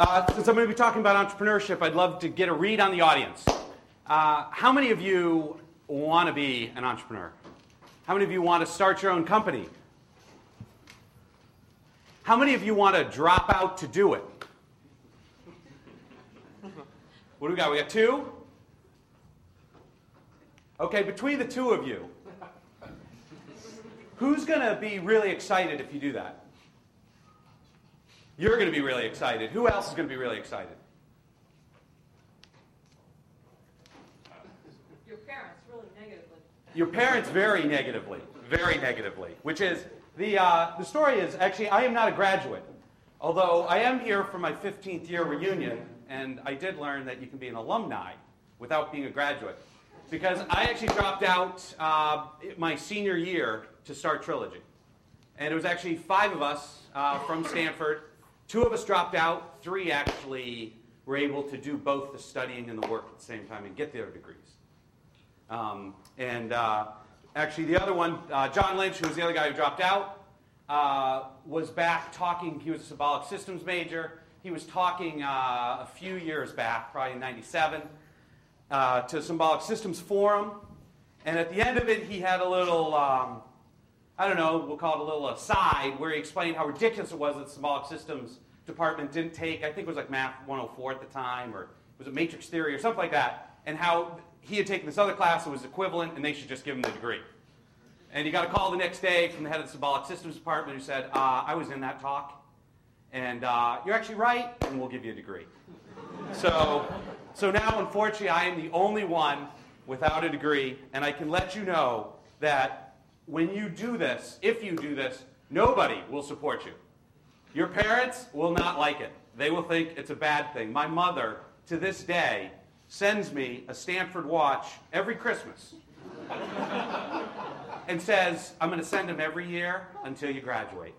Uh, since I'm going to be talking about entrepreneurship, I'd love to get a read on the audience. Uh, how many of you want to be an entrepreneur? How many of you want to start your own company? How many of you want to drop out to do it? What do we got? We got two? Okay, between the two of you, who's going to be really excited if you do that? You're going to be really excited. Who else is going to be really excited? Your parents, really negatively. Your parents very negatively, very negatively, which is the, uh, the story is actually, I am not a graduate, although I am here for my 15th year reunion, and I did learn that you can be an alumni without being a graduate. Because I actually dropped out uh, my senior year to start Trilogy. And it was actually five of us uh, from Stanford Two of us dropped out. Three actually were able to do both the studying and the work at the same time and get their degrees. Um, and uh, actually, the other one, uh, John Lynch, who was the other guy who dropped out, uh, was back talking. He was a symbolic systems major. He was talking uh, a few years back, probably in 97, uh, to Symbolic Systems Forum. And at the end of it, he had a little um, I don't know, we'll call it a little aside, where he explained how ridiculous it was that the symbolic systems department didn't take, I think it was like Math 104 at the time, or it was a matrix theory or something like that, and how he had taken this other class that was equivalent and they should just give him the degree. And he got a call the next day from the head of the symbolic systems department who said, uh, I was in that talk, and uh, you're actually right, and we'll give you a degree. so, so now, unfortunately, I am the only one without a degree, and I can let you know that when you do this, if you do this, nobody will support you. Your parents will not like it. They will think it's a bad thing. My mother, to this day, sends me a Stanford watch every Christmas and says, I'm going to send them every year until you graduate.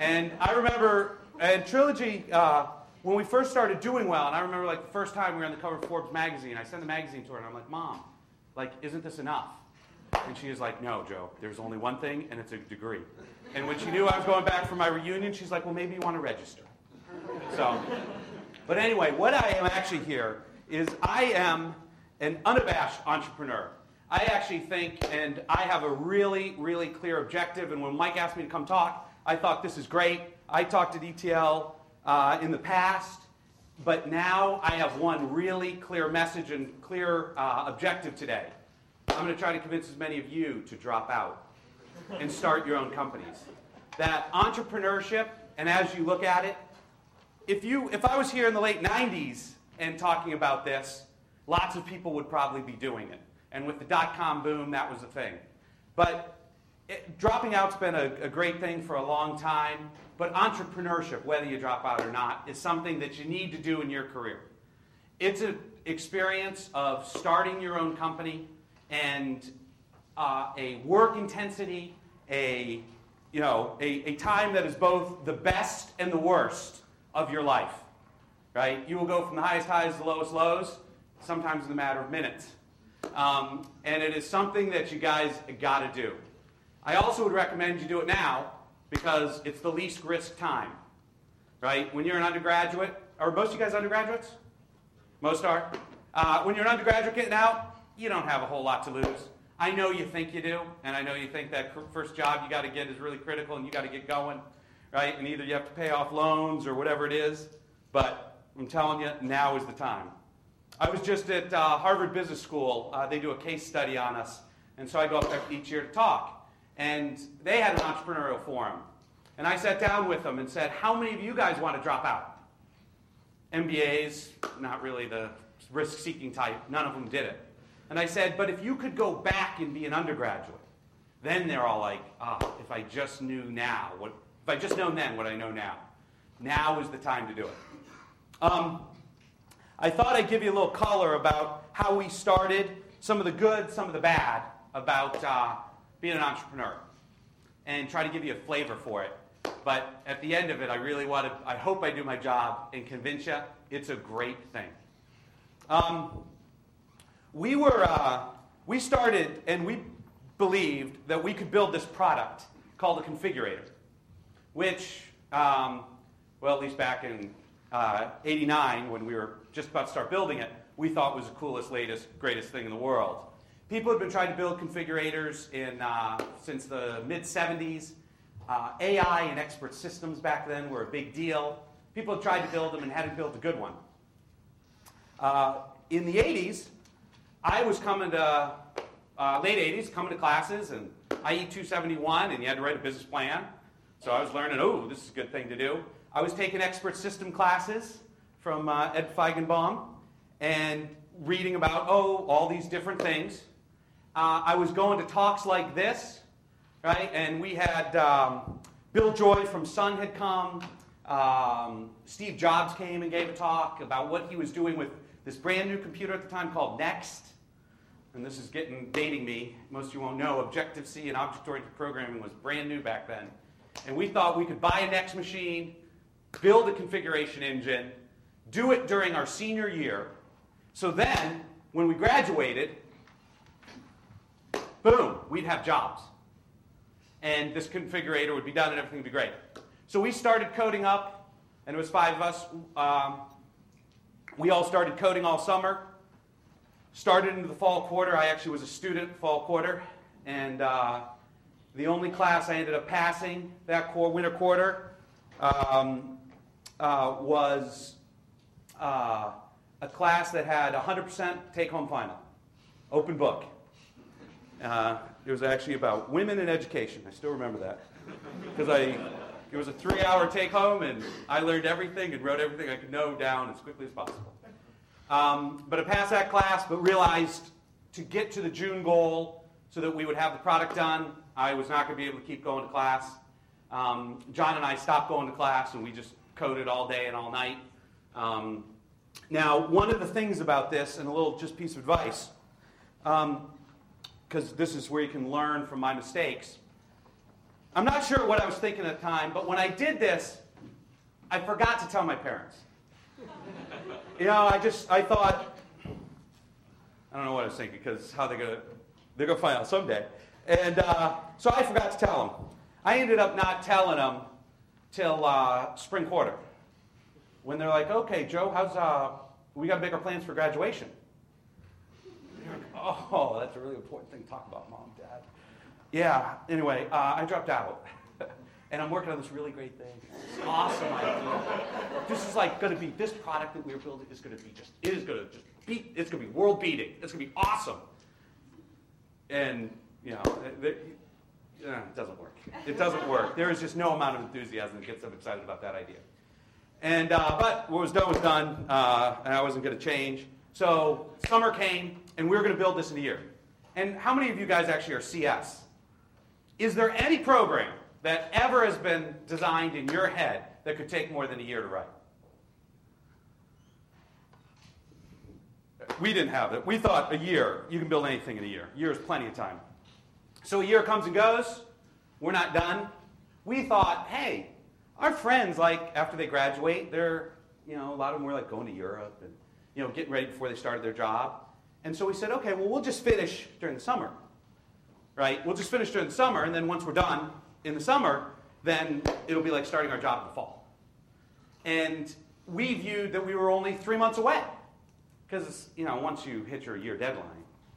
And I remember, and Trilogy, uh, when we first started doing well, and I remember like the first time we were on the cover of Forbes magazine, I sent the magazine to her, and I'm like, Mom, like, isn't this enough? And she was like, No, Joe, there's only one thing, and it's a degree. And when she knew I was going back for my reunion, she's like, Well, maybe you want to register. So, but anyway, what I am actually here is I am an unabashed entrepreneur. I actually think, and I have a really, really clear objective. And when Mike asked me to come talk, I thought this is great. I talked to DTL uh, in the past, but now I have one really clear message and clear uh, objective today. I'm going to try to convince as many of you to drop out and start your own companies. That entrepreneurship, and as you look at it, if, you, if I was here in the late 90s and talking about this, lots of people would probably be doing it. And with the dot com boom, that was the thing. But it, dropping out's been a, a great thing for a long time. But entrepreneurship, whether you drop out or not, is something that you need to do in your career. It's an experience of starting your own company, and uh, a work intensity, a, you know, a, a time that is both the best and the worst of your life. Right? You will go from the highest highs to the lowest lows, sometimes in a matter of minutes. Um, and it is something that you guys got to do. I also would recommend you do it now because it's the least risk time. Right? When you're an undergraduate, are most of you guys undergraduates? Most are. Uh, when you're an undergraduate getting out, you don't have a whole lot to lose. I know you think you do, and I know you think that first job you got to get is really critical and you got to get going, right? And either you have to pay off loans or whatever it is, but I'm telling you, now is the time. I was just at uh, Harvard Business School. Uh, they do a case study on us, and so I go up there each year to talk. And they had an entrepreneurial forum. And I sat down with them and said, How many of you guys want to drop out? MBAs, not really the risk seeking type, none of them did it. And I said, but if you could go back and be an undergraduate, then they're all like, ah, oh, if I just knew now, what, if I just known then what I know now, now is the time to do it. Um, I thought I'd give you a little color about how we started, some of the good, some of the bad about uh, being an entrepreneur, and try to give you a flavor for it. But at the end of it, I really want to, I hope I do my job and convince you it's a great thing. Um, we were, uh, we started and we believed that we could build this product called a configurator, which, um, well, at least back in uh, 89, when we were just about to start building it, we thought was the coolest, latest, greatest thing in the world. People had been trying to build configurators in, uh, since the mid 70s. Uh, AI and expert systems back then were a big deal. People had tried to build them and hadn't built a good one. Uh, in the 80s, I was coming to, uh, late 80s, coming to classes, and IE 271, and you had to write a business plan. So I was learning, oh, this is a good thing to do. I was taking expert system classes from uh, Ed Feigenbaum and reading about, oh, all these different things. Uh, I was going to talks like this, right? And we had um, Bill Joy from Sun had come. Um, Steve Jobs came and gave a talk about what he was doing with this brand new computer at the time called Next. And this is getting dating me. Most of you won't know Objective C and object oriented programming was brand new back then. And we thought we could buy a Next machine, build a configuration engine, do it during our senior year. So then, when we graduated, boom, we'd have jobs. And this configurator would be done and everything would be great. So we started coding up, and it was five of us. Um, we all started coding all summer. Started into the fall quarter. I actually was a student fall quarter, and uh, the only class I ended up passing that winter quarter um, uh, was uh, a class that had 100% take-home final, open book. Uh, it was actually about women in education. I still remember that because I it was a three-hour take-home, and I learned everything and wrote everything I could know down as quickly as possible. Um, but I passed that class, but realized to get to the June goal so that we would have the product done, I was not going to be able to keep going to class. Um, John and I stopped going to class, and we just coded all day and all night. Um, now, one of the things about this, and a little just piece of advice, because um, this is where you can learn from my mistakes. I'm not sure what I was thinking at the time, but when I did this, I forgot to tell my parents you know, I just I thought I don't know what I was thinking because how they're gonna they're gonna find out someday, and uh, so I forgot to tell them. I ended up not telling them till uh, spring quarter when they're like, "Okay, Joe, how's uh, we got bigger plans for graduation?" Like, oh, that's a really important thing to talk about, mom. Yeah. Anyway, uh, I dropped out. and I'm working on this really great thing. It's awesome idea. This is like going to be this product that we're building is going to be just it is going to just beat. It's going to be world beating. It's going to be awesome. And you know, it, it doesn't work. It doesn't work. There is just no amount of enthusiasm that gets them excited about that idea. And uh, but what was done was done, uh, and I wasn't going to change. So summer came, and we were going to build this in a year. And how many of you guys actually are CS? Is there any program that ever has been designed in your head that could take more than a year to write? We didn't have it. We thought a year, you can build anything in a year. A year is plenty of time. So a year comes and goes. We're not done. We thought, hey, our friends, like, after they graduate, they're, you know, a lot of them were like going to Europe and, you know, getting ready before they started their job. And so we said, okay, well, we'll just finish during the summer, right? We'll just finish during the summer, and then once we're done, in the summer, then it'll be like starting our job in the fall. And we viewed that we were only three months away. Because, you know, once you hit your year deadline,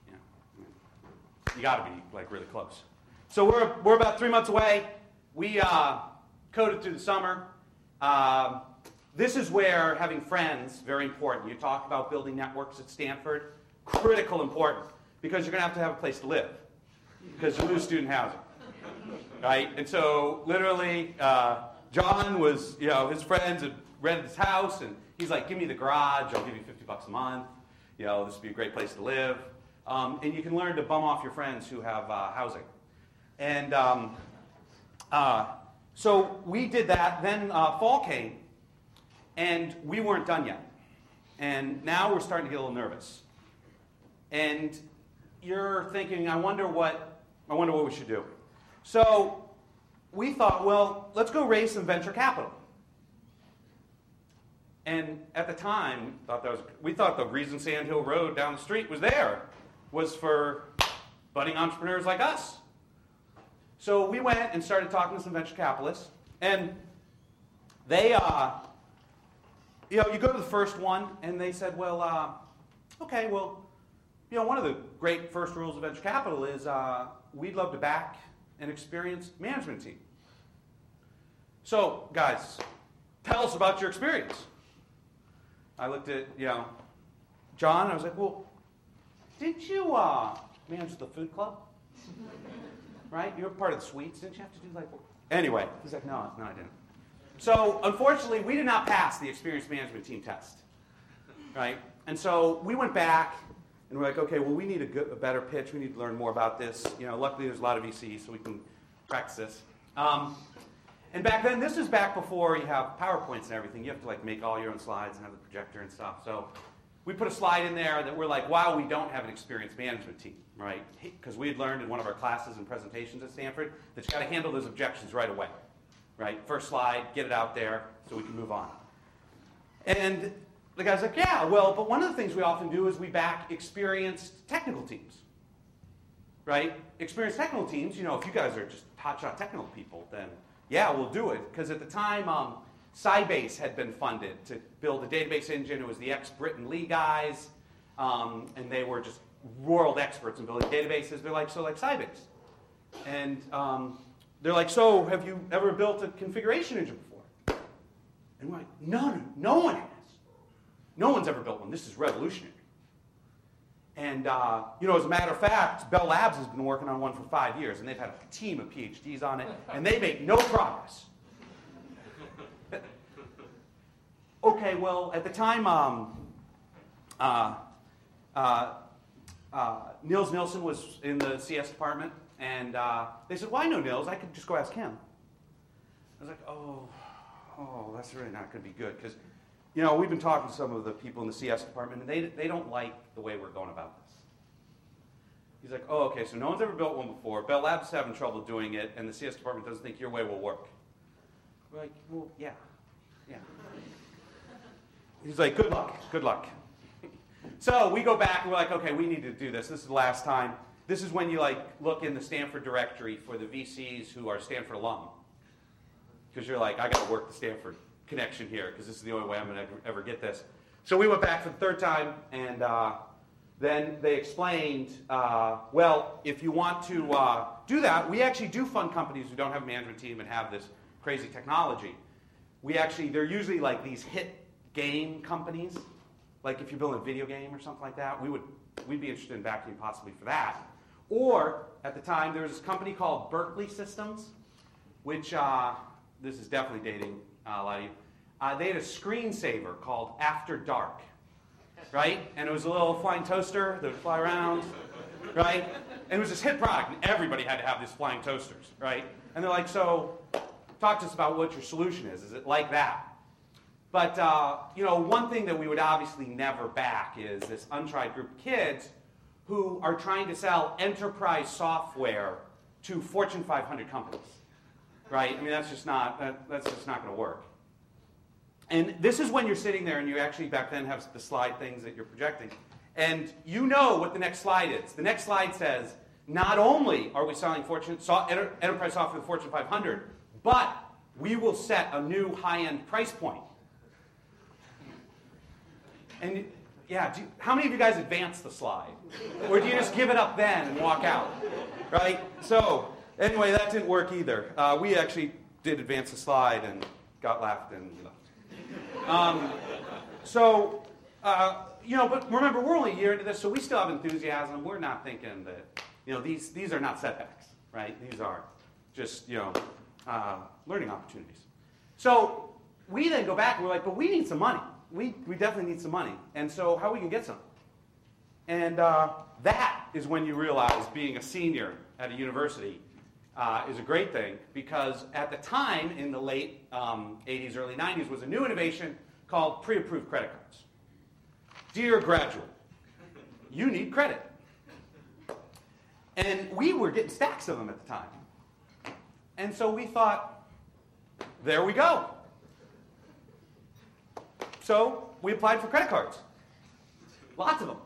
you, know, you got to be like really close. So we're, we're about three months away. We uh, coded through the summer. Uh, this is where having friends, very important. You talk about building networks at Stanford, critical important, because you're going to have to have a place to live, because you lose student housing right? And so literally, uh, John was, you know, his friends had rented his house, and he's like, give me the garage, I'll give you 50 bucks a month. You know, this would be a great place to live. Um, and you can learn to bum off your friends who have uh, housing. And um, uh, so we did that. Then uh, fall came, and we weren't done yet. And now we're starting to get a little nervous. And you're thinking, I wonder what, I wonder what we should do. So we thought, well, let's go raise some venture capital. And at the time, we thought, that was, we thought the reason Sand Hill Road down the street was there was for budding entrepreneurs like us. So we went and started talking to some venture capitalists, and they, uh, you know, you go to the first one, and they said, well, uh, okay, well, you know, one of the great first rules of venture capital is uh, we'd love to back an experienced management team. So, guys, tell us about your experience. I looked at, you know, John, I was like, well, didn't you uh, manage the food club? right? You were part of the suites. Didn't you have to do like. Anyway, he's like, no, no, I didn't. So, unfortunately, we did not pass the experienced management team test. Right? And so we went back and we're like, okay, well, we need a, good, a better pitch. We need to learn more about this. You know, luckily there's a lot of VCs, so we can practice this. Um, and back then, this is back before you have PowerPoints and everything. You have to like make all your own slides and have the projector and stuff. So we put a slide in there that we're like, wow, we don't have an experienced management team, right? Because we had learned in one of our classes and presentations at Stanford that you got to handle those objections right away, right? First slide, get it out there so we can move on. And the guy's like, yeah, well, but one of the things we often do is we back experienced technical teams, right? Experienced technical teams, you know, if you guys are just hotshot technical people, then yeah, we'll do it. Because at the time, um, Sybase had been funded to build a database engine. It was the ex-Britton Lee guys, um, and they were just world experts in building databases. They're like, so like Sybase. And um, they're like, so have you ever built a configuration engine before? And we're like, no, no, no one has. No one's ever built one. This is revolutionary. And, uh, you know, as a matter of fact, Bell Labs has been working on one for five years, and they've had a team of PhDs on it, and they make no progress. okay, well, at the time, um, uh, uh, uh, Nils Nilsson was in the CS department, and uh, they said, well, I know Nils. I could just go ask him. I was like, oh, oh, that's really not going to be good, because you know, we've been talking to some of the people in the CS department, and they, they don't like the way we're going about this. He's like, oh, okay, so no one's ever built one before. Bell Labs having trouble doing it, and the CS department doesn't think your way will work. We're like, well, yeah, yeah. He's like, good luck, good luck. so we go back, and we're like, okay, we need to do this. This is the last time. This is when you like look in the Stanford directory for the VCs who are Stanford alum. Because you're like, I got to work the Stanford connection here because this is the only way I'm going to ever get this. So we went back for the third time, and uh, then they explained, uh, well, if you want to uh, do that, we actually do fund companies who don't have a management team and have this crazy technology. We actually, they're usually like these hit game companies. Like if you build a video game or something like that, we would, we'd be interested in backing possibly for that. Or at the time, there was this company called Berkeley Systems, which uh, this is definitely dating uh, a lot of you. Uh, they had a screensaver called After Dark, right? And it was a little flying toaster that would fly around, right? And it was this hit product, and everybody had to have these flying toasters, right? And they're like, so talk to us about what your solution is. Is it like that? But, uh, you know, one thing that we would obviously never back is this untried group of kids who are trying to sell enterprise software to Fortune 500 companies right? I mean, that's just not, that, that's just not going to work. And this is when you're sitting there and you actually back then have the slide things that you're projecting. And you know what the next slide is. The next slide says, not only are we selling Fortune, enterprise software to Fortune 500, but we will set a new high-end price point. And yeah, how many of you guys advance the slide? Or do you just give it up then and walk out? Right? So Anyway, that didn't work either. Uh, we actually did advance the slide and got laughed and left. Um, so, uh, you know, but remember, we're only a year into this, so we still have enthusiasm. We're not thinking that, you know, these, these are not setbacks, right? These are just, you know, uh, learning opportunities. So we then go back and we're like, but we need some money. We, we definitely need some money. And so how we can get some? And uh, that is when you realize being a senior at a university uh, is a great thing because at the time, in the late um, 80s, early 90s, was a new innovation called pre approved credit cards. Dear graduate, you need credit. And we were getting stacks of them at the time. And so we thought, there we go. So we applied for credit cards. Lots of them.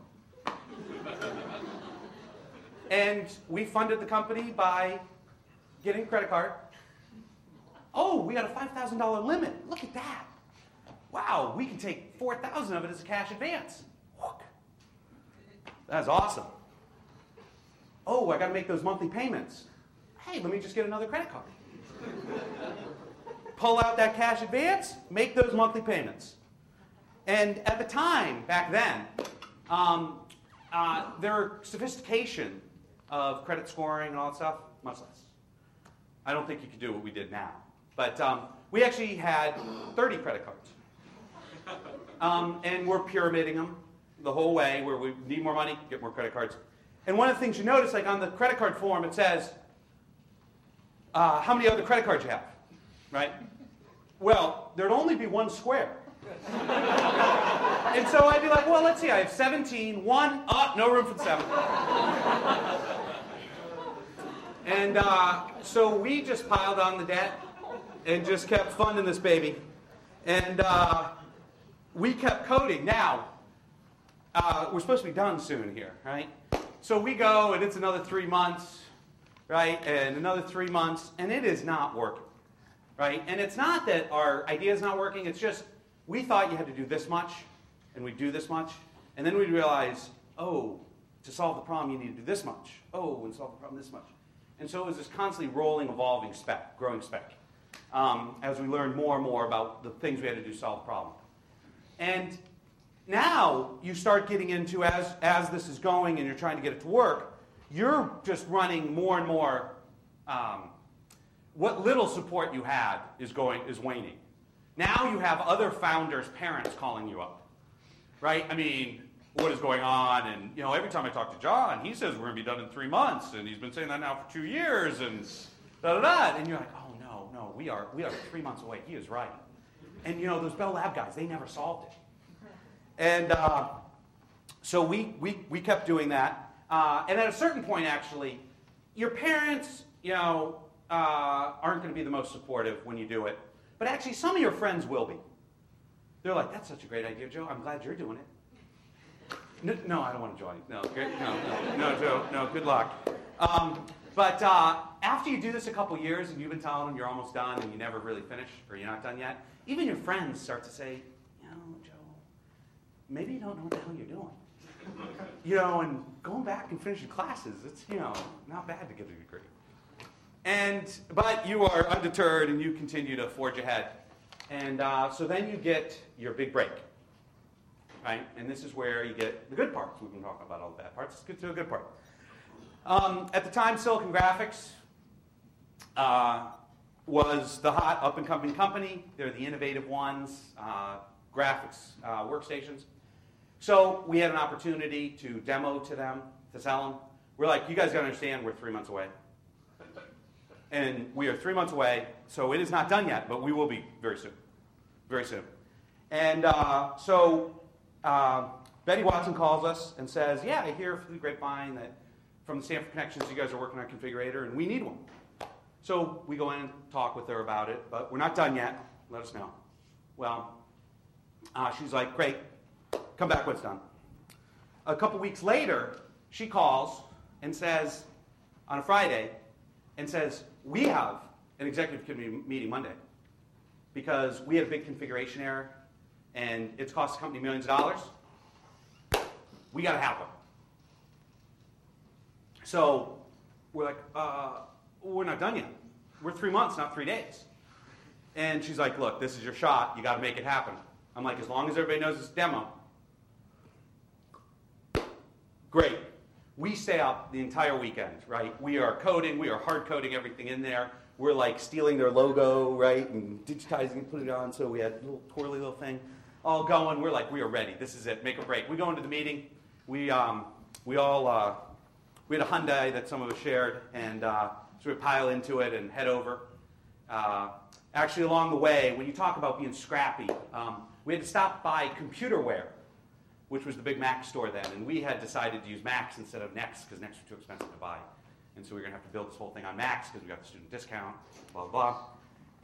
and we funded the company by getting a credit card. Oh, we got a $5,000 limit. Look at that. wow, we can take 4,000 of it as a cash advance. That's awesome. Oh, I got to make those monthly payments. Hey, let me just get another credit card. Pull out that cash advance, make those monthly payments. And at the time, back then, um, uh, their sophistication of credit scoring and all that stuff, much less. I don't think you could do what we did now. But um, we actually had 30 credit cards. Um, and we're pyramiding them the whole way where we need more money, get more credit cards. And one of the things you notice, like on the credit card form, it says uh, how many other credit cards you have, right? Well, there'd only be one square. and so I'd be like, well, let's see, I have 17, one, oh, no room for seven. And uh, so we just piled on the debt and just kept funding this baby. And uh, we kept coding. Now, uh, we're supposed to be done soon here, right? So we go, and it's another three months, right? And another three months, and it is not working, right? And it's not that our idea is not working, it's just we thought you had to do this much, and we do this much, and then we realize, oh, to solve the problem, you need to do this much. Oh, and solve the problem this much. And so it was this constantly rolling, evolving spec, growing spec, um, as we learned more and more about the things we had to do to solve the problem. And now you start getting into, as, as this is going and you're trying to get it to work, you're just running more and more. Um, what little support you had is going is waning. Now you have other founders' parents calling you up, right? I mean, what is going on? And you know, every time I talk to John, he says we're going to be done in three months, and he's been saying that now for two years, and da da da. And you're like, oh no, no, we are we are three months away. He is right. And you know, those Bell Lab guys, they never solved it. And uh, so we, we, we kept doing that. Uh, and at a certain point, actually, your parents, you know, uh, aren't going to be the most supportive when you do it. But actually, some of your friends will be. They're like, that's such a great idea, Joe. I'm glad you're doing it. No, no I don't want to join. No, no, no, no, Joe, no, good luck. Um, but uh, after you do this a couple years and you've been telling them you're almost done and you never really finish or you're not done yet, even your friends start to say, you know, Joe, maybe you don't know what the hell you're doing. you know, and going back and finishing classes, it's, you know, not bad to get a degree. And, but you are undeterred and you continue to forge ahead. And uh, so then you get your big break, right? And this is where you get the good parts. We've been talking about all the bad parts. Let's get to a good part. Um, at the time, Silicon Graphics uh, was the hot up and coming company. They're the innovative ones, uh, graphics uh, workstations. So we had an opportunity to demo to them, to sell them. We're like, you guys got to understand, we're three months away. And we are three months away, so it is not done yet, but we will be very soon. Very soon. And uh, so uh, Betty Watson calls us and says, Yeah, I hear through the grapevine that from the Stanford Connections, you guys are working on a configurator, and we need one. So we go in and talk with her about it, but we're not done yet. Let us know. Well, uh, she's like, Great, come back when it's done. A couple weeks later, she calls and says, on a Friday, and says, We have an executive committee meeting Monday because we had a big configuration error and it's cost the company millions of dollars. We got to have them. So we're like, uh, we're not done yet. We're three months, not three days. And she's like, look, this is your shot. You got to make it happen. I'm like, as long as everybody knows it's demo, Great. We stay up the entire weekend, right? We are coding, we are hard coding everything in there. We're like stealing their logo, right, and digitizing it, putting it on. So we had a little twirly little thing all going. We're like, we are ready. This is it. Make a break. We go into the meeting. We um, we all uh, we had a Hyundai that some of us shared, and uh, so we pile into it and head over. Uh, actually, along the way, when you talk about being scrappy, um, we had to stop by Computerware which was the big Mac store then. And we had decided to use Macs instead of Next because Next were too expensive to buy. And so we are going to have to build this whole thing on Macs because we got the student discount, blah, blah, blah.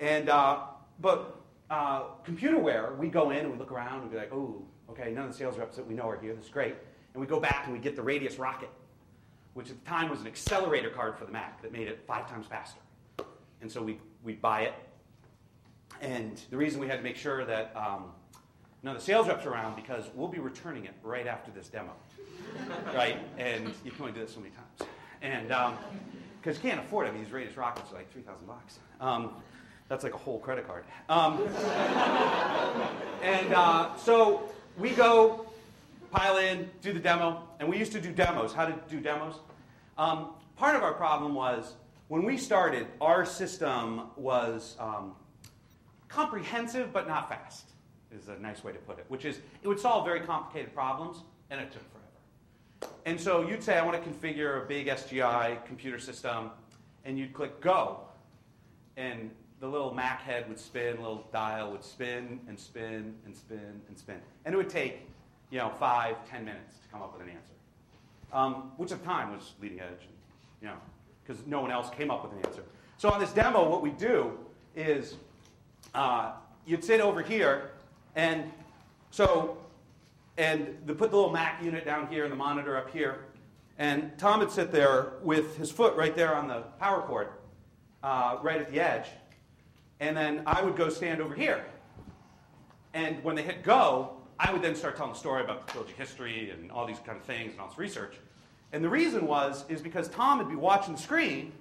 And, uh, but uh, Computerware, we go in and we look around and be like, oh, okay, none of the sales reps that we know are here. This is great. And we go back and we get the Radius Rocket, which at the time was an accelerator card for the Mac that made it five times faster. And so we, we buy it. And the reason we had to make sure that um, Now the sales reps are around because we'll be returning it right after this demo, right? And you can only do this so many times, and because um, you can't afford it. I mean, these Radius rockets are like three thousand bucks. Um, that's like a whole credit card. Um, and uh, so we go pile in, do the demo, and we used to do demos. How to do demos? Um, part of our problem was when we started, our system was um, comprehensive but not fast is a nice way to put it, which is it would solve very complicated problems, and it took forever. And so you'd say, I want to configure a big SGI computer system, and you'd click go, and the little Mac head would spin, little dial would spin and spin and spin and spin. And it would take, you know, five, ten minutes to come up with an answer, um, which at the time was leading edge, you know, because no one else came up with an answer. So on this demo, what we do is uh, you'd sit over here and so, and the, put the little Mac unit down here and the monitor up here. And Tom would sit there with his foot right there on the power cord, uh, right at the edge. And then I would go stand over here. And when they hit go, I would then start telling the story about the trilogy history and all these kind of things and all this research. And the reason was, is because Tom would be watching the screen,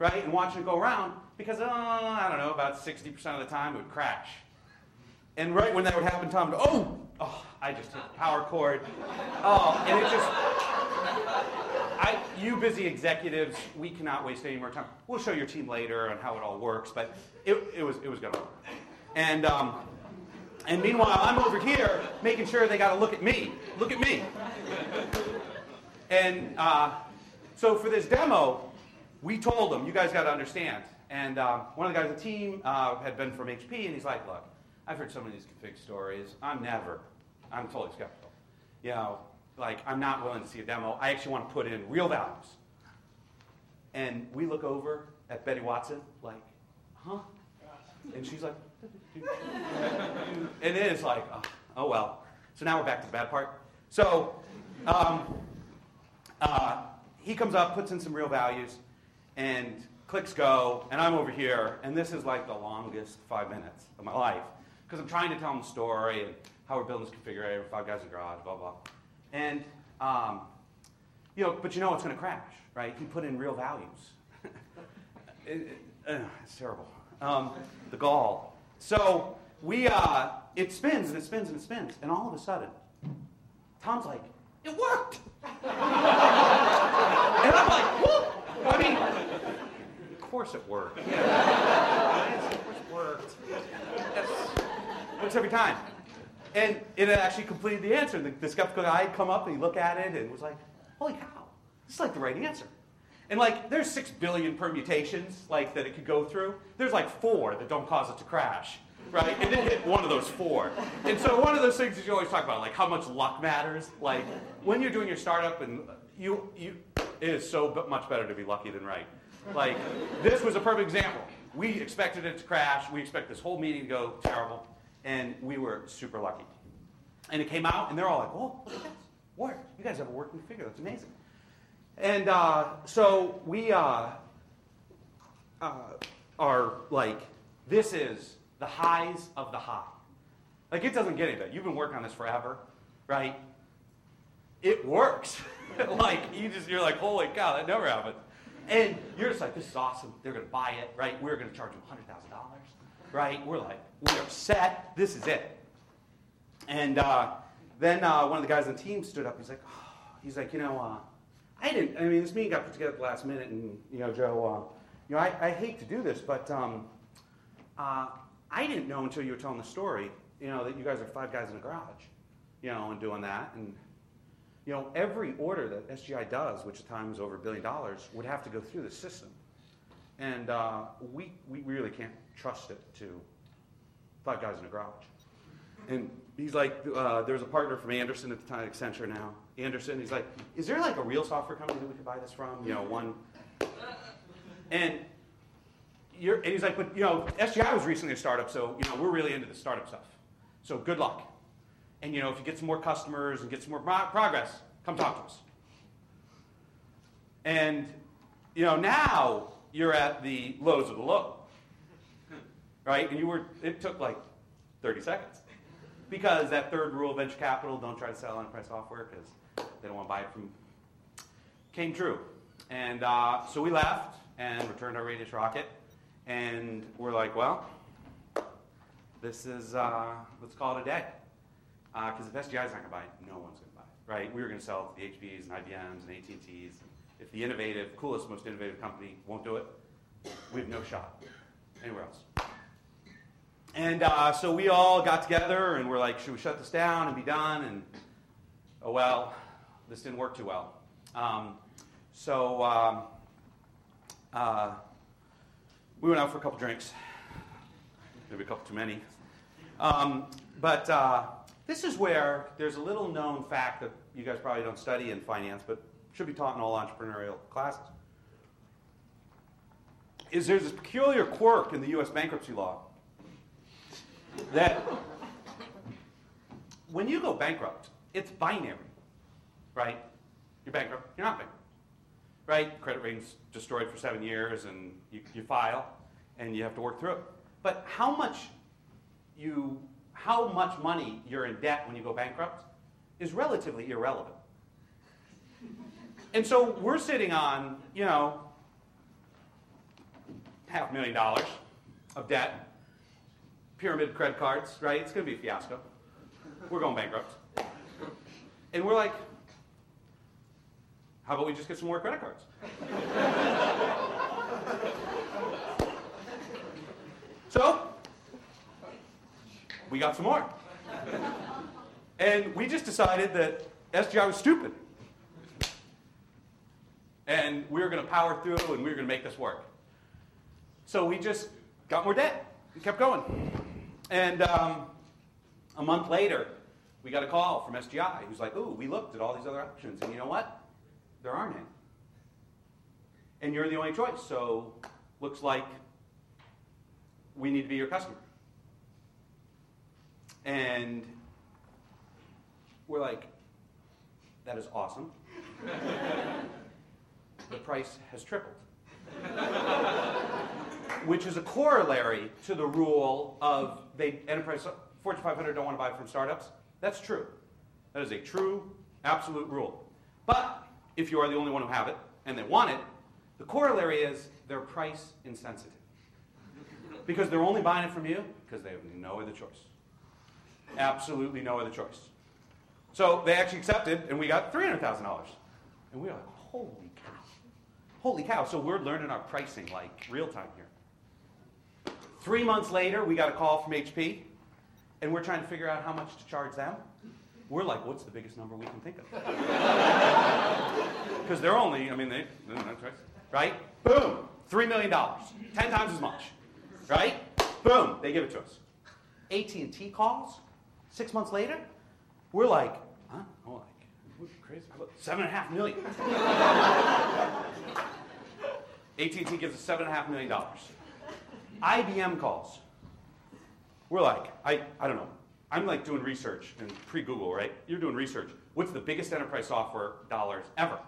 right, and watching it go around, because, uh, I don't know, about 60% of the time it would crash. And right when that would happen, Tom would, oh, oh, I just hit the power cord. Oh, and it just, I, you busy executives, we cannot waste any more time. We'll show your team later on how it all works, but it, it was, it was going to work. And, um, and meanwhile, I'm over here making sure they got to look at me. Look at me. And uh, so for this demo, we told them, you guys got to understand. And uh, one of the guys on the team uh, had been from HP, and he's like, look, I've heard some of these config stories. I'm never, I'm totally skeptical. You know, like I'm not willing to see a demo. I actually want to put in real values. And we look over at Betty Watson, like, huh? And she's like, and it is like, oh, oh, well. So now we're back to the bad part. So um, uh, he comes up, puts in some real values, and clicks go, and I'm over here, and this is like the longest five minutes of my life because I'm trying to tell them the story and how we're building this configurator, five guys in garage, blah, blah. And, um, you know, but you know it's going to crash, right? He put in real values. it, it, uh, it's terrible. Um, the gall. So we, uh, it spins and it spins and it spins, and all of a sudden, Tom's like, it worked! and I'm like, what? I mean, of course it worked. Yeah. of course it worked. Works every time. And it actually completed the answer. The, the skeptical guy come up and he looked at it and was like, holy cow, this is like the right answer. And like, there's six billion permutations like that it could go through. There's like four that don't cause it to crash, right? And it hit one of those four. And so one of those things that you always talk about, like how much luck matters. Like when you're doing your startup, and you, you, it is so much better to be lucky than right. Like this was a perfect example. We expected it to crash. We expect this whole meeting to go terrible and we were super lucky. And it came out, and they're all like, "Whoa, look at this! You guys have a working figure. That's amazing." And uh, so we uh, uh, are like, "This is the highs of the high." Like it doesn't get any better. You've been working on this forever, right? It works. like you just you're like, "Holy cow, that never happened." And you're just like, "This is awesome. They're going to buy it, right? We're going to charge them hundred thousand dollars." Right? We're like, we are set. This is it. And uh, then uh, one of the guys on the team stood up. He's like, oh, he's like, you know, uh, I didn't. I mean, this meeting got put together at the last minute, and you know, Joe, uh, you know, I, I, hate to do this, but um, uh, I didn't know until you were telling the story, you know, that you guys are five guys in a garage, you know, and doing that, and you know, every order that SGI does, which at times over a billion dollars, would have to go through the system. And uh, we, we really can't trust it to five guys in a garage. And he's like, uh, there's a partner from Andersen at the time, Accenture now. Andersen, he's like, is there like a real software company that we could buy this from? You know, one. And you're, and he's like, but you know, SGI was recently a startup, so you know, we're really into the startup stuff. So good luck. And you know, if you get some more customers and get some more pro- progress, come talk to us. And you know, now you're at the lows of the low. Right? And you were, it took like 30 seconds. because that third rule of venture capital, don't try to sell enterprise software because they don't want to buy it from, came true. And uh, so we left and returned our Radius rocket, and we're like, well, this is, uh, let's call it a day. Because if SGI is not going to buy it, no one's going to buy it, right? We were going to sell it to the HPs and IBMs and AT&Ts. If the innovative, coolest, most innovative company won't do it, we have no shot anywhere else. And uh, so we all got together and we're like, should we shut this down and be done? And oh well, this didn't work too well. Um, so um, uh, we went out for a couple drinks, maybe a couple too many. Um, but uh, this is where there's a little known fact that you guys probably don't study in finance, but should be taught in all entrepreneurial classes. Is there's this peculiar quirk in the U.S. bankruptcy law that when you go bankrupt, it's binary, right? You're bankrupt, you're not bankrupt, right? Credit rating's destroyed for seven years, and you, you file, and you have to work through it. But how much you, how much money you're in debt when you go bankrupt is relatively irrelevant. And so we're sitting on, you know, half a million dollars of debt, pyramid credit cards, right? It's going to be a fiasco. We're going bankrupt. And we're like, how about we just get some more credit cards? so, we got some more. And we just decided that SGI was stupid. And we were going to power through and we were going to make this work. So we just got more debt and kept going. And um, a month later, we got a call from SGI who's like, ooh, we looked at all these other options, and you know what? There aren't any. And you're the only choice, so looks like we need to be your customer. And we're like, that is awesome. the price has tripled which is a corollary to the rule of they enterprise Fortune 500 don't want to buy from startups. That's true. That is a true, absolute rule. But if you are the only one who have it and they want it, the corollary is they're price insensitive. Because they're only buying it from you because they have no other choice. Absolutely no other choice. So they actually accepted, and we got $300,000. And we were like, holy. Holy cow. So we're learning our pricing like real time here. Three months later, we got a call from HP, and we're trying to figure out how much to charge them. We're like, what's the biggest number we can think of? Because they're only, I mean, they, right? Boom, $3 million, 10 times as much, right? Boom, they give it to us. AT&T calls, six months later, we're like, huh? Oh, like, crazy, seven and a half million. AT&T gives us seven and a half million dollars. IBM calls. We're like, I, I don't know. I'm like doing research and pre Google, right? You're doing research. What's the biggest enterprise software dollars ever?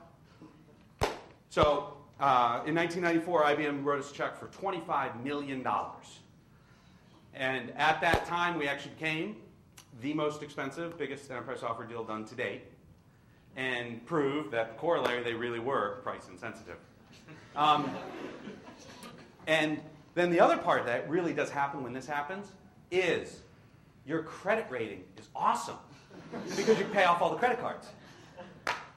So uh, in 1994, IBM wrote us a check for $25 million. And at that time, we actually became the most expensive, biggest enterprise software deal done to date, and prove that the corollary, they really were price insensitive. Um, and then the other part that really does happen when this happens is your credit rating is awesome because you pay off all the credit cards.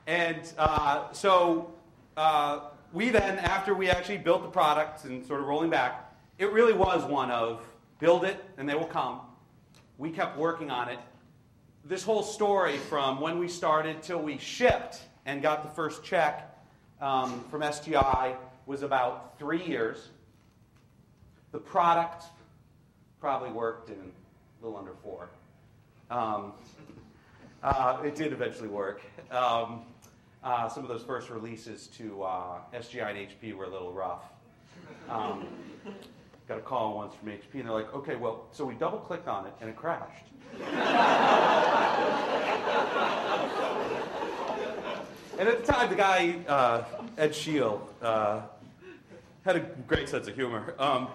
And uh, so uh, we then, after we actually built the product and sort of rolling back, it really was one of build it and they will come. We kept working on it. This whole story from when we started till we shipped and got the first check um, from SGI was about three years. The product probably worked in a little under four. Um, uh, it did eventually work. Um, uh, some of those first releases to uh, SGI and HP were a little rough. Um, got a call once from HP, and they're like, okay, well, so we double clicked on it and it crashed. and at the time, the guy, uh, Ed Scheel, uh, had a great sense of humor. Um,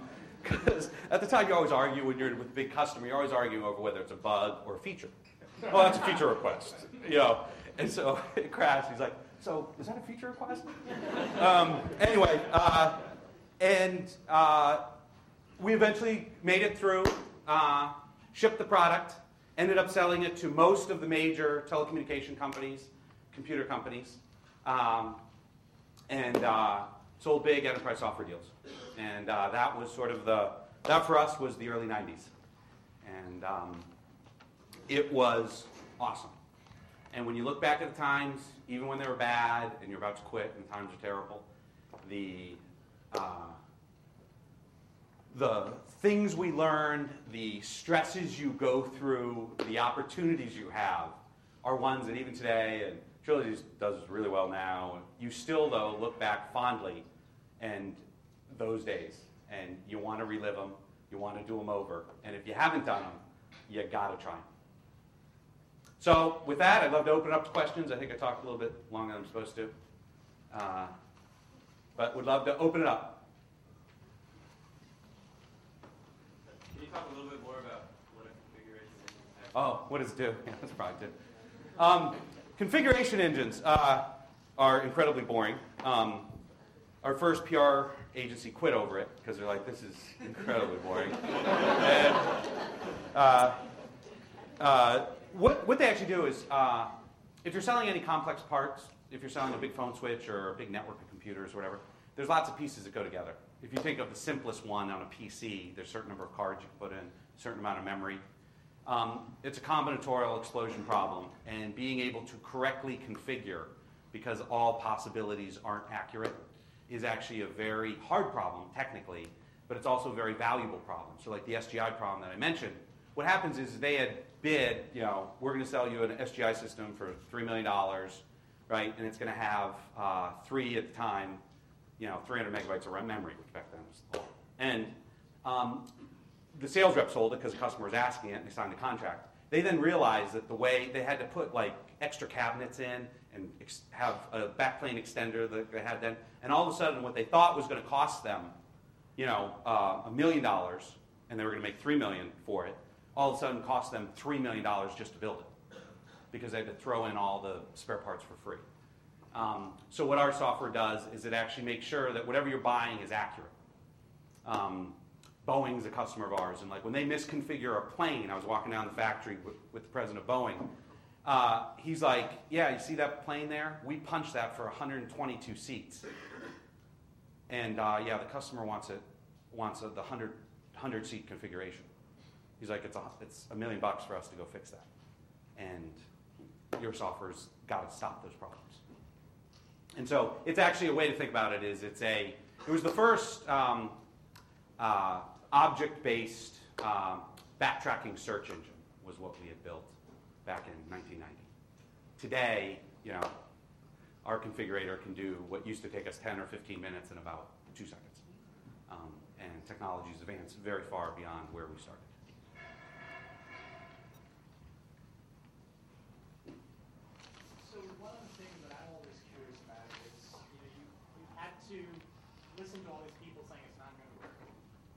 Because at the time, you always argue when you're with a big customer, you're always arguing over whether it's a bug or a feature. Well, that's a feature request, you know. And so it crashed. He's like, so is that a feature request? um, anyway, uh, and uh, we eventually made it through, uh, shipped the product, ended up selling it to most of the major telecommunication companies, computer companies, um, and uh, sold big enterprise software deals. And uh, that was sort of the, that for us was the early 90s. And um, it was awesome. And when you look back at the times, even when they were bad and you're about to quit and times are terrible, the, uh, the things we learned, the stresses you go through, the opportunities you have are ones that even today, and Trilogy does really well now, you still, though, look back fondly and those days, and you want to relive them, you want to do them over, and if you haven't done them, you got to try them. So with that, I'd love to open up to questions. I think I talked a little bit longer than I'm supposed to. Uh, but would love to open it up. Can Oh, what does it do? Yeah, that's probably good. Um, configuration engines uh, are incredibly boring. Um, our first PR agency quit over it because they're like, this is incredibly boring. and, uh, uh, what, what they actually do is, uh, if you're selling any complex parts, if you're selling a big phone switch or a big network of computers or whatever, there's lots of pieces that go together. If you think of the simplest one on a PC, there's a certain number of cards you can put in, a certain amount of memory. Um, it's a combinatorial explosion problem, and being able to correctly configure, because all possibilities aren't accurate, is actually a very hard problem technically, but it's also a very valuable problem. So, like the SGI problem that I mentioned, what happens is they had bid, you know, we're going to sell you an SGI system for $3 million, right? And it's going to have uh, three at the time, you know, 300 megabytes of memory, which back then was a lot. And um, the sales rep sold it because the customer was asking it and they signed the contract. They then realized that the way they had to put like extra cabinets in and ex- have a backplane extender that they had then, and all of a sudden what they thought was going to cost them, you know, uh, a million dollars, and they were going to make three million for it, all of a sudden cost them $3 million just to build it because they had to throw in all the spare parts for free. Um, so what our software does is it actually makes sure that whatever you're buying is accurate. Um, Boeing's a customer of ours, and like when they misconfigure a plane, I was walking down the factory with, with the president of Boeing. Uh, he's like, "Yeah, you see that plane there? We punched that for 122 seats, and uh, yeah, the customer wants it wants a, the 100 100 seat configuration." He's like, it's a, it's a million bucks for us to go fix that. And your software's got to stop those problems. And so it's actually a way to think about it is it's a, it was the first um, uh, object-based uh, backtracking search engine was what we had built back in 1990. Today, you know, our configurator can do what used to take us 10 or 15 minutes in about two seconds. Um, and technology's advanced very far beyond where we started. to listen to all these people saying it's not going to work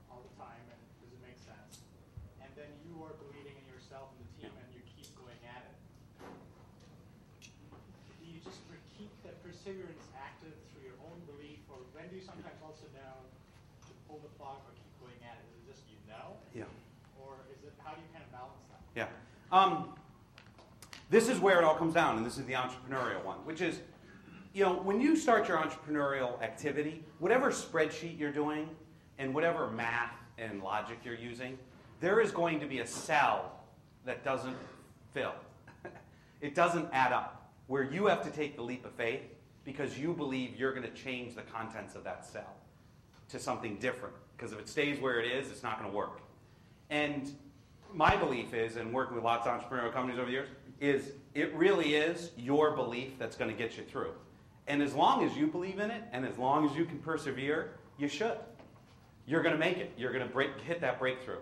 all the time, and does it make sense? And then you are believing in yourself and the team, and you keep going at it. Do you just keep that perseverance active through your own belief, or when do sometimes also know to pull the plug or keep going at it? Is it just you know? Yeah. Or is it how do you kind of balance that? Yeah. Um, this is where it all comes down, and this is the entrepreneurial one, which is you know, when you start your entrepreneurial activity, whatever spreadsheet you're doing and whatever math and logic you're using, there is going to be a cell that doesn't fill. it doesn't add up, where you have to take the leap of faith because you believe you're going to change the contents of that cell to something different. Because if it stays where it is, it's not going to work. And my belief is, and working with lots of entrepreneurial companies over the years, is it really is your belief that's going to get you through. And as long as you believe in it and as long as you can persevere, you should. You're going to make it. You're going to break, hit that breakthrough.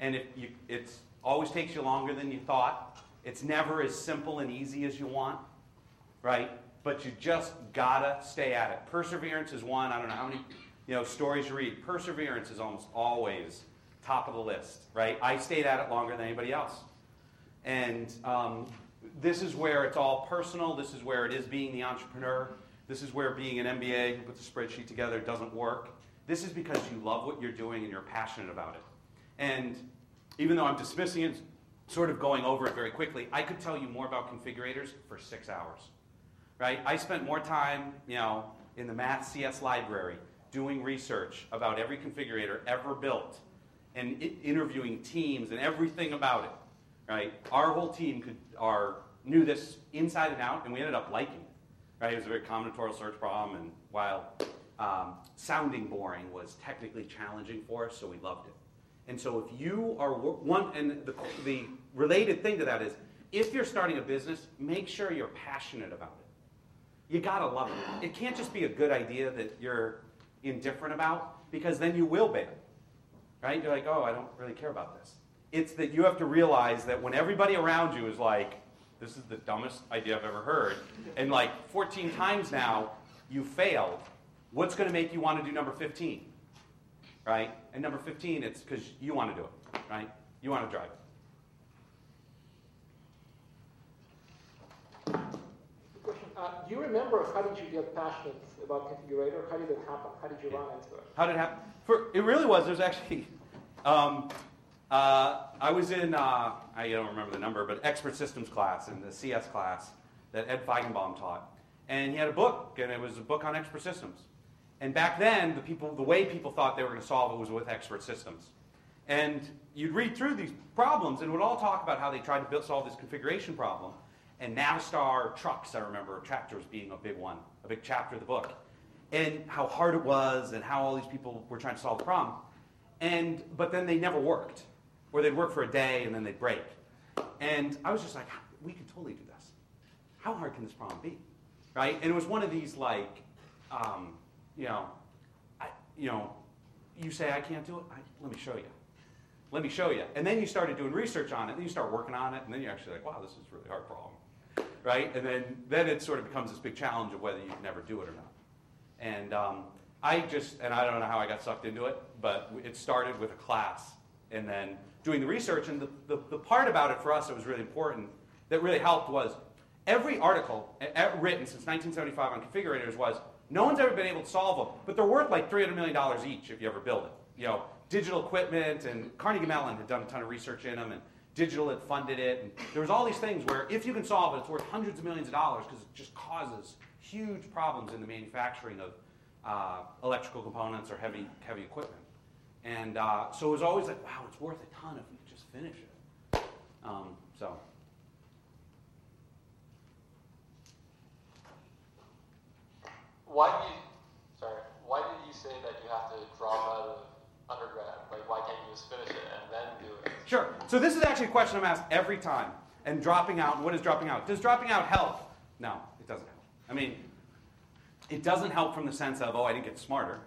And it you, it's always takes you longer than you thought. It's never as simple and easy as you want, right? But you just gotta stay at it. Perseverance is one. I don't know how many you know, stories you read. Perseverance is almost always top of the list, right? I stayed at it longer than anybody else. And um, this is where it's all personal. This is where it is being the entrepreneur. This is where being an MBA who puts a spreadsheet together doesn't work. This is because you love what you're doing and you're passionate about it. And even though I'm dismissing it, sort of going over it very quickly, I could tell you more about configurators for six hours. Right? I spent more time, you know, in the Math CS library doing research about every configurator ever built and interviewing teams and everything about it. Right? Our whole team could our knew this inside and out, and we ended up liking it. Right? It was a very combinatorial search problem, and while um, sounding boring was technically challenging for us, so we loved it. And so if you are one, and the, the related thing to that is, if you're starting a business, make sure you're passionate about it. You gotta love it. It can't just be a good idea that you're indifferent about, because then you will bail. Right? You're like, oh, I don't really care about this. It's that you have to realize that when everybody around you is like, this is the dumbest idea I've ever heard, and like 14 times now you failed, what's gonna make you wanna do number 15? Right? And number 15, it's because you wanna do it, right? You wanna drive it. Question. Uh, do you remember how did you get passionate about configurator? How did it happen? How did you run into it? How did it happen? For, it really was. There's actually, um, uh, I was in, uh, I don't remember the number, but expert systems class in the CS class that Ed Feigenbaum taught. And he had a book, and it was a book on expert systems. And back then, the, people, the way people thought they were going to solve it was with expert systems. And you'd read through these problems, and would all talk about how they tried to build, solve this configuration problem. And Navistar trucks, I remember tractors being a big one, a big chapter of the book. And how hard it was, and how all these people were trying to solve the problem. And, but then they never worked. Or they'd work for a day, and then they'd break. And I was just like, we could totally do this. How hard can this problem be? Right? And it was one of these, like, um, you know, I, you know, you say I can't do it. I, let me show you. Let me show you. And then you started doing research on it, and then you start working on it, and then you're actually like, wow, this is a really hard problem, right? And then then it sort of becomes this big challenge of whether you can ever do it or not. And um, I just, and I don't know how I got sucked into it, but it started with a class, and then doing the research. And the, the, the part about it for us that was really important, that really helped was every article written since 1975 on configurators was no one's ever been able to solve them, but they're worth like $300 million each if you ever build it. You know, digital equipment, and Carnegie Mellon had done a ton of research in them, and digital had funded it. And there was all these things where if you can solve it, it's worth hundreds of millions of dollars because it just causes huge problems in the manufacturing of uh, electrical components or heavy, heavy equipment. And uh, so it was always like, wow, it's worth a ton if we could just finish it. Um, so. Why do you, sorry, why did you say that you have to drop out of undergrad? Like, why can't you just finish it and then do it? Sure. So this is actually a question I'm asked every time. And dropping out, what is dropping out? Does dropping out help? No, it doesn't help. I mean, it doesn't help from the sense of, oh, I didn't get smarter.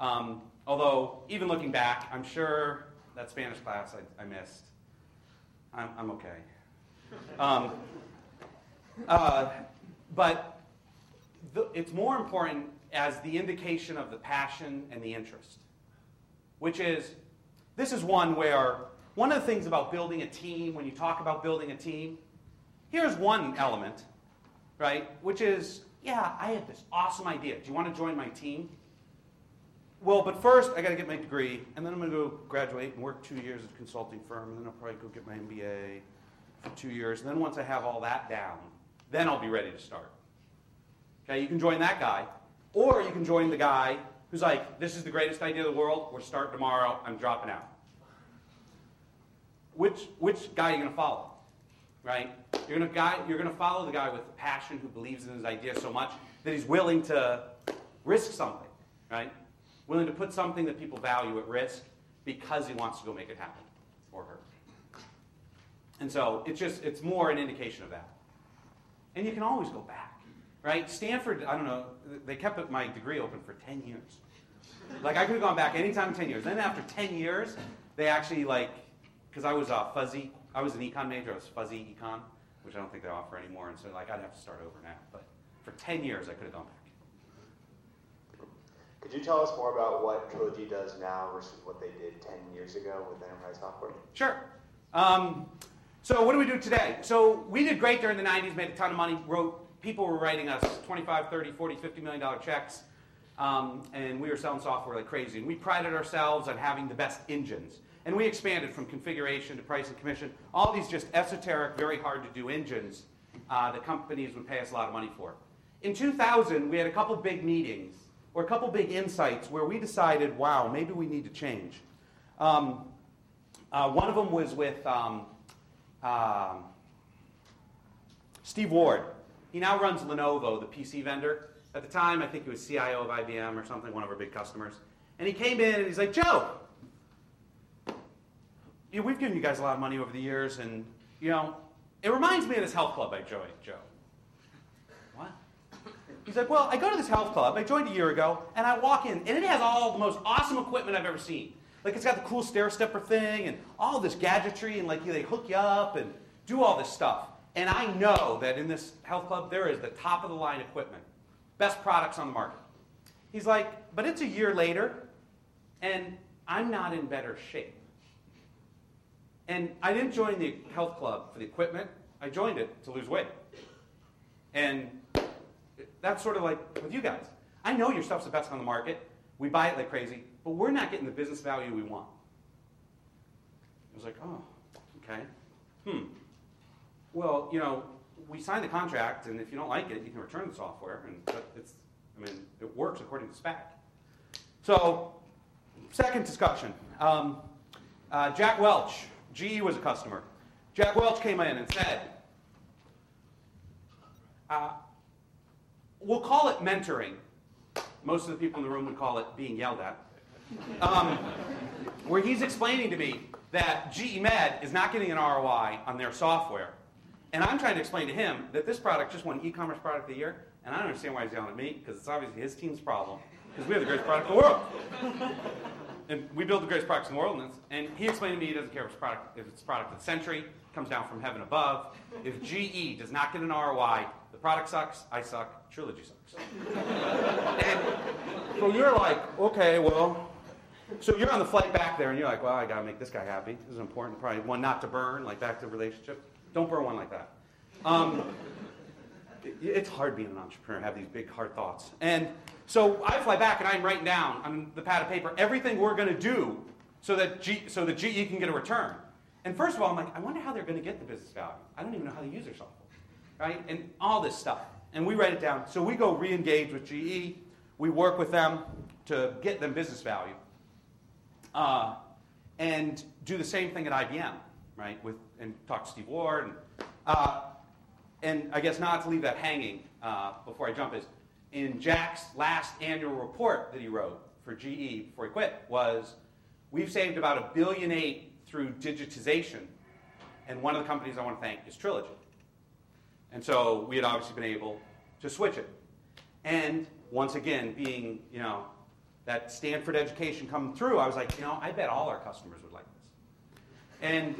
Um, although, even looking back, I'm sure that Spanish class I, I missed. I'm, I'm okay. Um, uh, but the, it's more important as the indication of the passion and the interest, which is this is one where one of the things about building a team, when you talk about building a team, here's one element, right? Which is, yeah, I had this awesome idea. Do you want to join my team? Well, but first, I got to get my degree, and then I'm going to go graduate and work two years at a consulting firm, and then I'll probably go get my MBA for two years. And then once I have all that down, then I'll be ready to start. Okay, you can join that guy, or you can join the guy who's like, "This is the greatest idea of the world. We're starting tomorrow. I'm dropping out." Which which guy are you going to follow? Right? You're going guy you're to follow the guy with passion who believes in his idea so much that he's willing to risk something, right? Willing to put something that people value at risk because he wants to go make it happen, or her. And so it's just it's more an indication of that. And you can always go back, right? Stanford, I don't know, they kept my degree open for 10 years. Like I could have gone back anytime in 10 years. Then after 10 years, they actually like, because I was a fuzzy, I was an econ major, I was fuzzy econ, which I don't think they offer anymore. And so like I'd have to start over now. But for 10 years, I could have gone back. Could you tell us more about what Trilogy does now versus what they did 10 years ago with enterprise software? Sure. Um, so what do we do today? So we did great during the 90s, made a ton of money, wrote, people were writing us 25, 30, 40, 50 million dollar checks, um, and we were selling software like crazy. And we prided ourselves on having the best engines. And we expanded from configuration to price and commission, all these just esoteric, very hard to do engines uh, that companies would pay us a lot of money for. In 2000, we had a couple big meetings, or a couple big insights, where we decided, wow, maybe we need to change. Um, uh, one of them was with um, um, Steve Ward. He now runs Lenovo, the PC vendor. At the time, I think he was CIO of IBM or something, one of our big customers. And he came in and he's like, Joe, you know, we've given you guys a lot of money over the years, and you know, it reminds me of this health club I joined, Joe. What? He's like, well, I go to this health club. I joined a year ago, and I walk in, and it has all the most awesome equipment I've ever seen. Like it's got the cool stair stepper thing, and all this gadgetry, and like they hook you up and do all this stuff. And I know that in this health club there is the top of the line equipment, best products on the market. He's like, but it's a year later, and I'm not in better shape. And I didn't join the health club for the equipment. I joined it to lose weight. And that's sort of like with you guys. I know your stuff's the best on the market. We buy it like crazy, but we're not getting the business value we want. I was like, oh, okay. Hmm. Well, you know, we signed the contract, and if you don't like it, you can return the software. And it's, I mean, it works according to spec. So, second discussion. Um, uh, Jack Welch, GE was a customer. Jack Welch came in and said, uh, we'll call it mentoring. Most of the people in the room would call it being yelled at. Um, where he's explaining to me that GE Med is not getting an ROI on their software. And I'm trying to explain to him that this product just won e-commerce product of the year, and I don't understand why he's yelling at me, because it's obviously his team's problem, because we have the greatest product in the world. and we build the greatest products in the world, and, he explained to me he doesn't care if it's product if it's product of the century, comes down from heaven above. If GE does not get an ROI, the product sucks, I suck, Trilogy sucks. and so you're like, okay, well, so you're on the flight back there, and you're like, well, I gotta make this guy happy. This is important. Probably one not to burn, like back to the relationship. Don't burn one like that. Um, it, it's hard being an entrepreneur, have these big hard thoughts. And so I fly back and I'm writing down on the pad of paper everything we're going to do so that, G, so that GE can get a return. And first of all, I'm like, I wonder how they're going to get the business value. I don't even know how to use their software, right? And all this stuff. And we write it down. So we go re-engage with GE. We work with them to get them business value. Uh, and do the same thing at IBM, right? With and talk to Steve Ward. And, uh, and I guess not to leave that hanging uh, before I jump is in Jack's last annual report that he wrote for GE before he quit was we've saved about a billion eight through digitization, and one of the companies I want to thank is Trilogy. And so we had obviously been able to switch it. And once again, being, you know, that Stanford education coming through, I was like, you know, I bet all our customers would like. And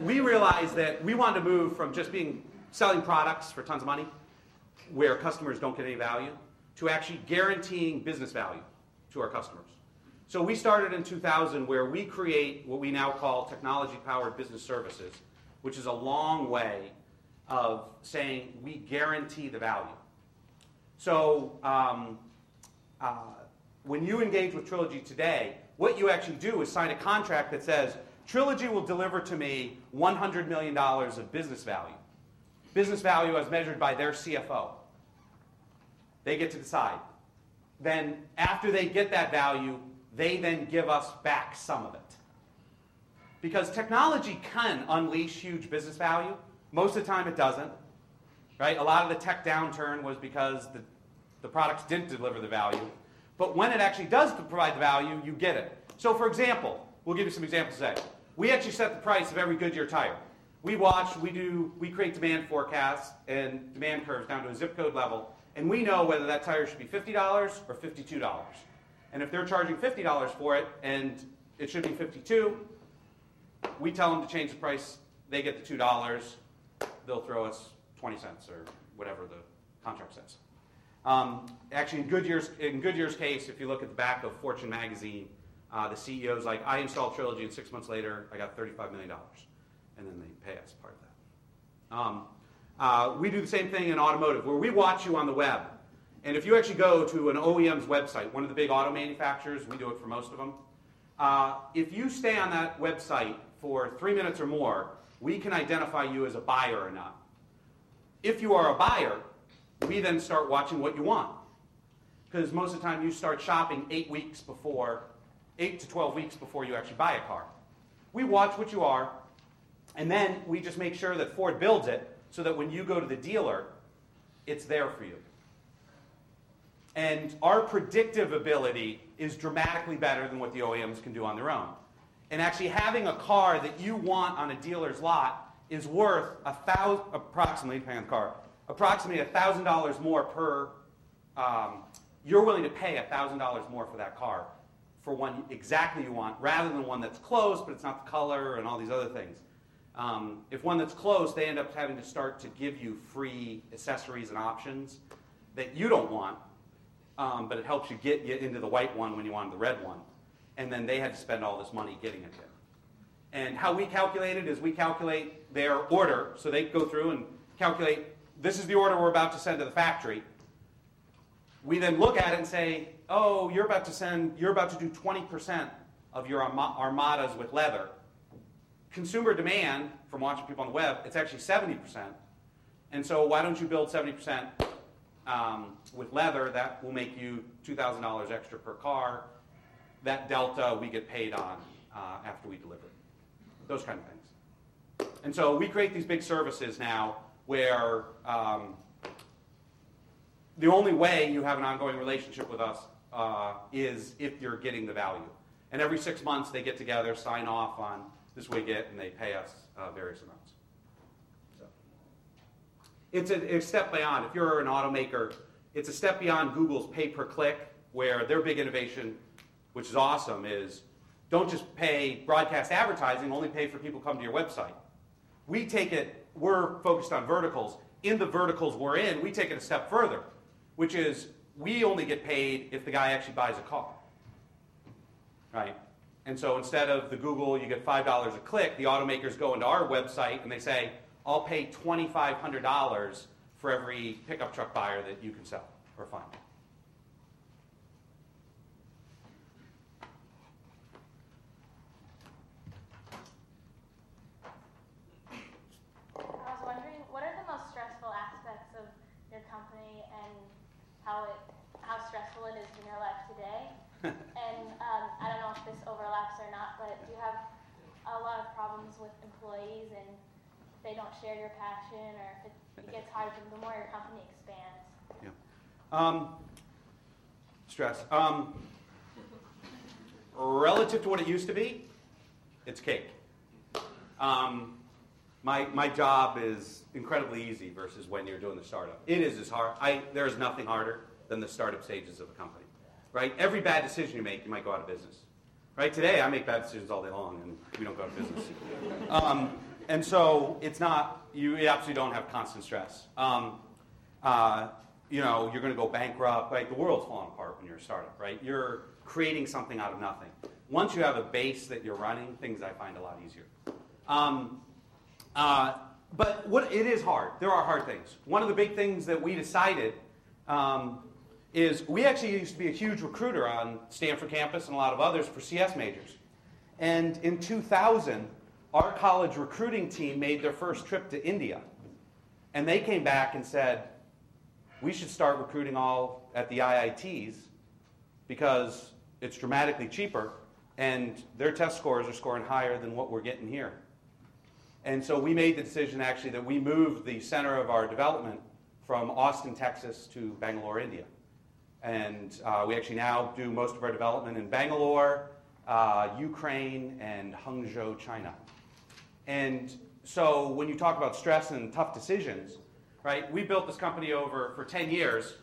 we realized that we wanted to move from just being selling products for tons of money, where customers don't get any value, to actually guaranteeing business value to our customers. So we started in 2000 where we create what we now call technology-powered business services, which is a long way of saying we guarantee the value. So um, uh, when you engage with Trilogy today, what you actually do is sign a contract that says Trilogy will deliver to me $100 million of business value. Business value as measured by their CFO. They get to decide. Then, after they get that value, they then give us back some of it. Because technology can unleash huge business value. Most of the time, it doesn't. Right? A lot of the tech downturn was because the, the products didn't deliver the value. But when it actually does provide the value, you get it. So, for example, we'll give you some examples today. We actually set the price of every Goodyear tire. We watch, we do, we create demand forecasts and demand curves down to a zip code level and we know whether that tire should be $50 or $52. And if they're charging $50 for it and it should be 52, we tell them to change the price. They get the $2. They'll throw us 20 cents or whatever the contract says. Um, actually, in Goodyear's, in Goodyear's case, if you look at the back of Fortune magazine, uh, the CEO's like, I installed Trilogy, and six months later, I got $35 million. And then they pay us part of that. Um, uh, we do the same thing in automotive, where we watch you on the web. And if you actually go to an OEM's website, one of the big auto manufacturers, we do it for most of them, uh, if you stay on that website for three minutes or more, we can identify you as a buyer or not. If you are a buyer, we then start watching what you want. Because most of the time you start shopping eight weeks before, eight to 12 weeks before you actually buy a car. We watch what you are, and then we just make sure that Ford builds it so that when you go to the dealer, it's there for you. And our predictive ability is dramatically better than what the OEMs can do on their own. And actually having a car that you want on a dealer's lot is worth a thousand, approximately, depending on the car, approximately thousand dollars more per. Um, you're willing to pay thousand dollars more for that car for one exactly you want, rather than one that's close but it's not the color and all these other things. Um, if one that's close, they end up having to start to give you free accessories and options that you don't want, um, but it helps you get you into the white one when you wanted the red one and then they had to spend all this money getting it there. And how we calculate it is we calculate their order. So they go through and calculate this is the order we're about to send to the factory. We then look at it and say, oh, you're about to send, you're about to do 20% of your armadas with leather. Consumer demand from watching people on the web, it's actually 70%. And so why don't you build 70% um, with leather? That will make you $2,000 extra per car that delta we get paid on uh, after we deliver. Those kind of things. And so we create these big services now where um, the only way you have an ongoing relationship with us uh, is if you're getting the value. And every six months they get together, sign off on this we get, and they pay us uh, various amounts. So it's a, a step beyond. If you're an automaker, it's a step beyond Google's pay per click, where their big innovation which is awesome, is don't just pay broadcast advertising, only pay for people come to your website. We take it, we're focused on verticals. In the verticals we're in, we take it a step further, which is we only get paid if the guy actually buys a car. Right? And so instead of the Google, you get $5 a click, the automakers go into our website and they say, I'll pay $2,500 for every pickup truck buyer that you can sell or find. how it how stressful it is in your life today. and um, I don't know if this overlaps or not, but do you have a lot of problems with employees and if they don't share your passion or if it, it gets hard the more your company expands? Yeah. Um, stress. Um, relative to what it used to be, it's cake. Um, my, my job is incredibly easy versus when you're doing the startup. It is as hard. I, there is nothing harder than the startup stages of a company, right? Every bad decision you make, you might go out of business, right? Today, I make bad decisions all day long, and we don't go out of business. Um, and so it's not you absolutely don't have constant stress. Um, uh, you know, you're going to go bankrupt. Right? The world's falling apart when you're a startup, right? You're creating something out of nothing. Once you have a base that you're running, things I find a lot easier. Um, uh, but what it is hard. There are hard things. One of the big things that we decided um, is we actually used to be a huge recruiter on Stanford campus and a lot of others for CS majors. And in 2000, our college recruiting team made their first trip to India. And they came back and said, we should start recruiting all at the IITs because it's dramatically cheaper and their test scores are scoring higher than what we're getting here. And so we made the decision actually that we moved the center of our development from Austin, Texas to Bangalore, India. And uh, we actually now do most of our development in Bangalore, uh, Ukraine, and Hangzhou, China. And so when you talk about stress and tough decisions, right, we built this company over for 10 years.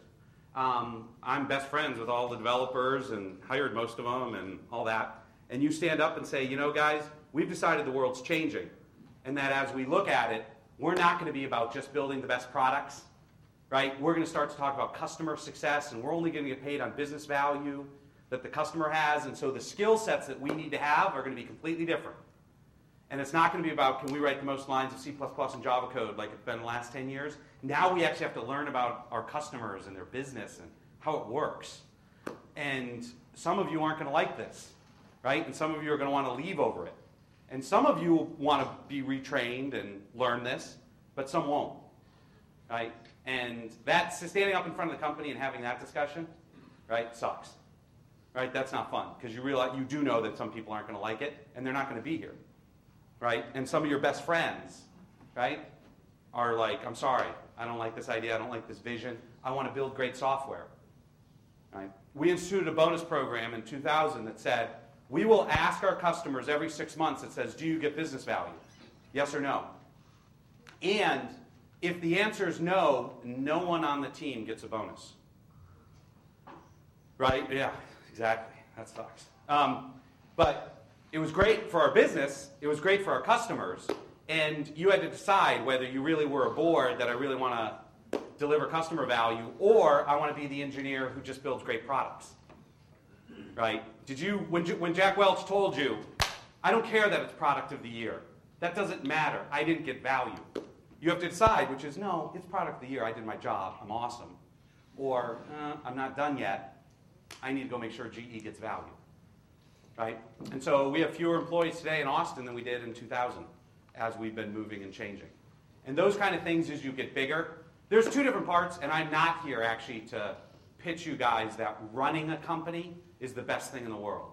Um, I'm best friends with all the developers and hired most of them and all that. And you stand up and say, you know, guys, we've decided the world's changing and that as we look at it, we're not going to be about just building the best products. Right? We're going to start to talk about customer success, and we're only going to get paid on business value that the customer has. And so the skill sets that we need to have are going to be completely different. And it's not going to be about can we write the most lines of C and Java code like it's been the last 10 years. Now we actually have to learn about our customers and their business and how it works. And some of you aren't going to like this, right? And some of you are going to want to leave over it. And some of you want to be retrained and learn this, but some won't, right? And that's standing up in front of the company and having that discussion, right, sucks. Right? That's not fun because you realize you do know that some people aren't going to like it and they're not going to be here. Right? And some of your best friends, right, are like, I'm sorry, I don't like this idea, I don't like this vision. I want to build great software. Right? We instituted a bonus program in 2000 that said, we will ask our customers every six months, it says, do you get business value? Yes or no? And if the answer is no, no one on the team gets a bonus. Right? Yeah, exactly. That sucks. Um, but it was great for our business, it was great for our customers, and you had to decide whether you really were a board that I really want to deliver customer value, or I want to be the engineer who just builds great products. Right? Did you when, when Jack Welch told you, I don't care that it's product of the year. That doesn't matter. I didn't get value. You have to decide, which is no, it's product of the year. I did my job. I'm awesome. Or uh, I'm not done yet. I need to go make sure GE gets value. Right? And so we have fewer employees today in Austin than we did in 2000 as we've been moving and changing. And those kind of things as you get bigger. There's two different parts, and I'm not here actually to pitch you guys that running a company is the best thing in the world.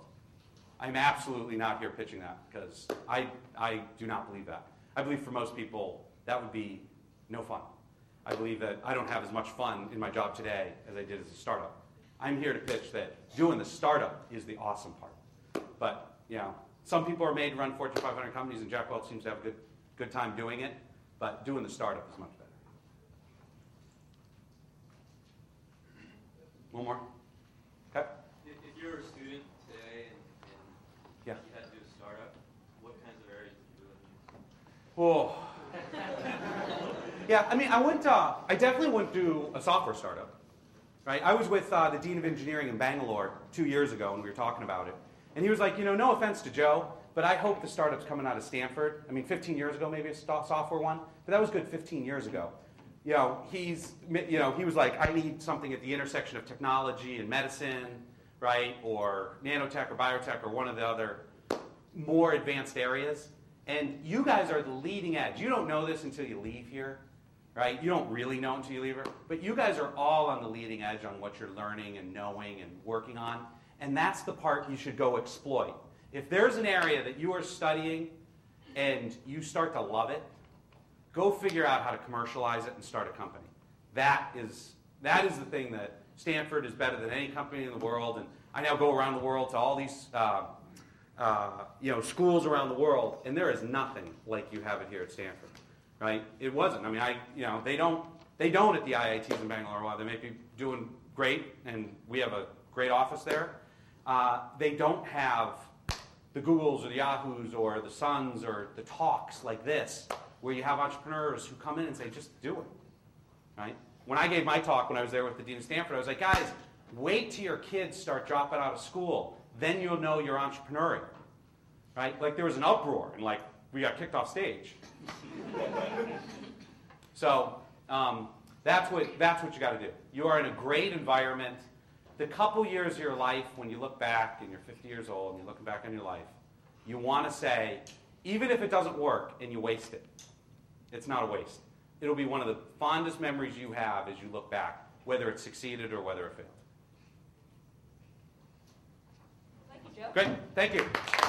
I'm absolutely not here pitching that because I, I do not believe that. I believe for most people that would be no fun. I believe that I don't have as much fun in my job today as I did as a startup. I'm here to pitch that doing the startup is the awesome part. But, you know, some people are made to run Fortune 500 companies, and Jack Welch seems to have a good, good time doing it, but doing the startup is much better. One more? Okay. If, if you're a student today and, and Yeah. you had to do a startup, what kinds of areas would you do? Oh. Yeah, I mean, I went. Uh, I definitely wouldn't do a software startup, right? I was with uh, the dean of engineering in Bangalore two years ago, and we were talking about it, and he was like, you know, no offense to Joe, but I hope the startup's coming out of Stanford. I mean, 15 years ago, maybe a software one, but that was good 15 years ago. You know, he's, you know, he was like, I need something at the intersection of technology and medicine, right, or nanotech or biotech or one of the other more advanced areas. And you guys are the leading edge. You don't know this until you leave here, right? You don't really know until you leave here. But you guys are all on the leading edge on what you're learning and knowing and working on. And that's the part you should go exploit. If there's an area that you are studying and you start to love it, go figure out how to commercialize it and start a company. That is, that is the thing that Stanford is better than any company in the world. And I now go around the world to all these uh, uh, you know, schools around the world, and there is nothing like you have it here at Stanford, right? It wasn't. I mean, I, you know, they don't, they don't at the IITs in Bangalore. While they may be doing great, and we have a great office there, uh, they don't have the Googles or the Yahoos or the Suns or the talks like this, where you have entrepreneurs who come in and say, just do it, right? When I gave my talk when I was there with the dean of Stanford, I was like, guys, wait till your kids start dropping out of school then you'll know you're entrepreneurial. Right? Like there was an uproar and like we got kicked off stage. so um, that's what that's what you got to do. You are in a great environment. The couple years of your life when you look back and you're 50 years old and you're looking back on your life, you want to say, even if it doesn't work and you waste it, it's not a waste. It'll be one of the fondest memories you have as you look back, whether it succeeded or whether it failed. Thank you, Joe. Great. Thank you.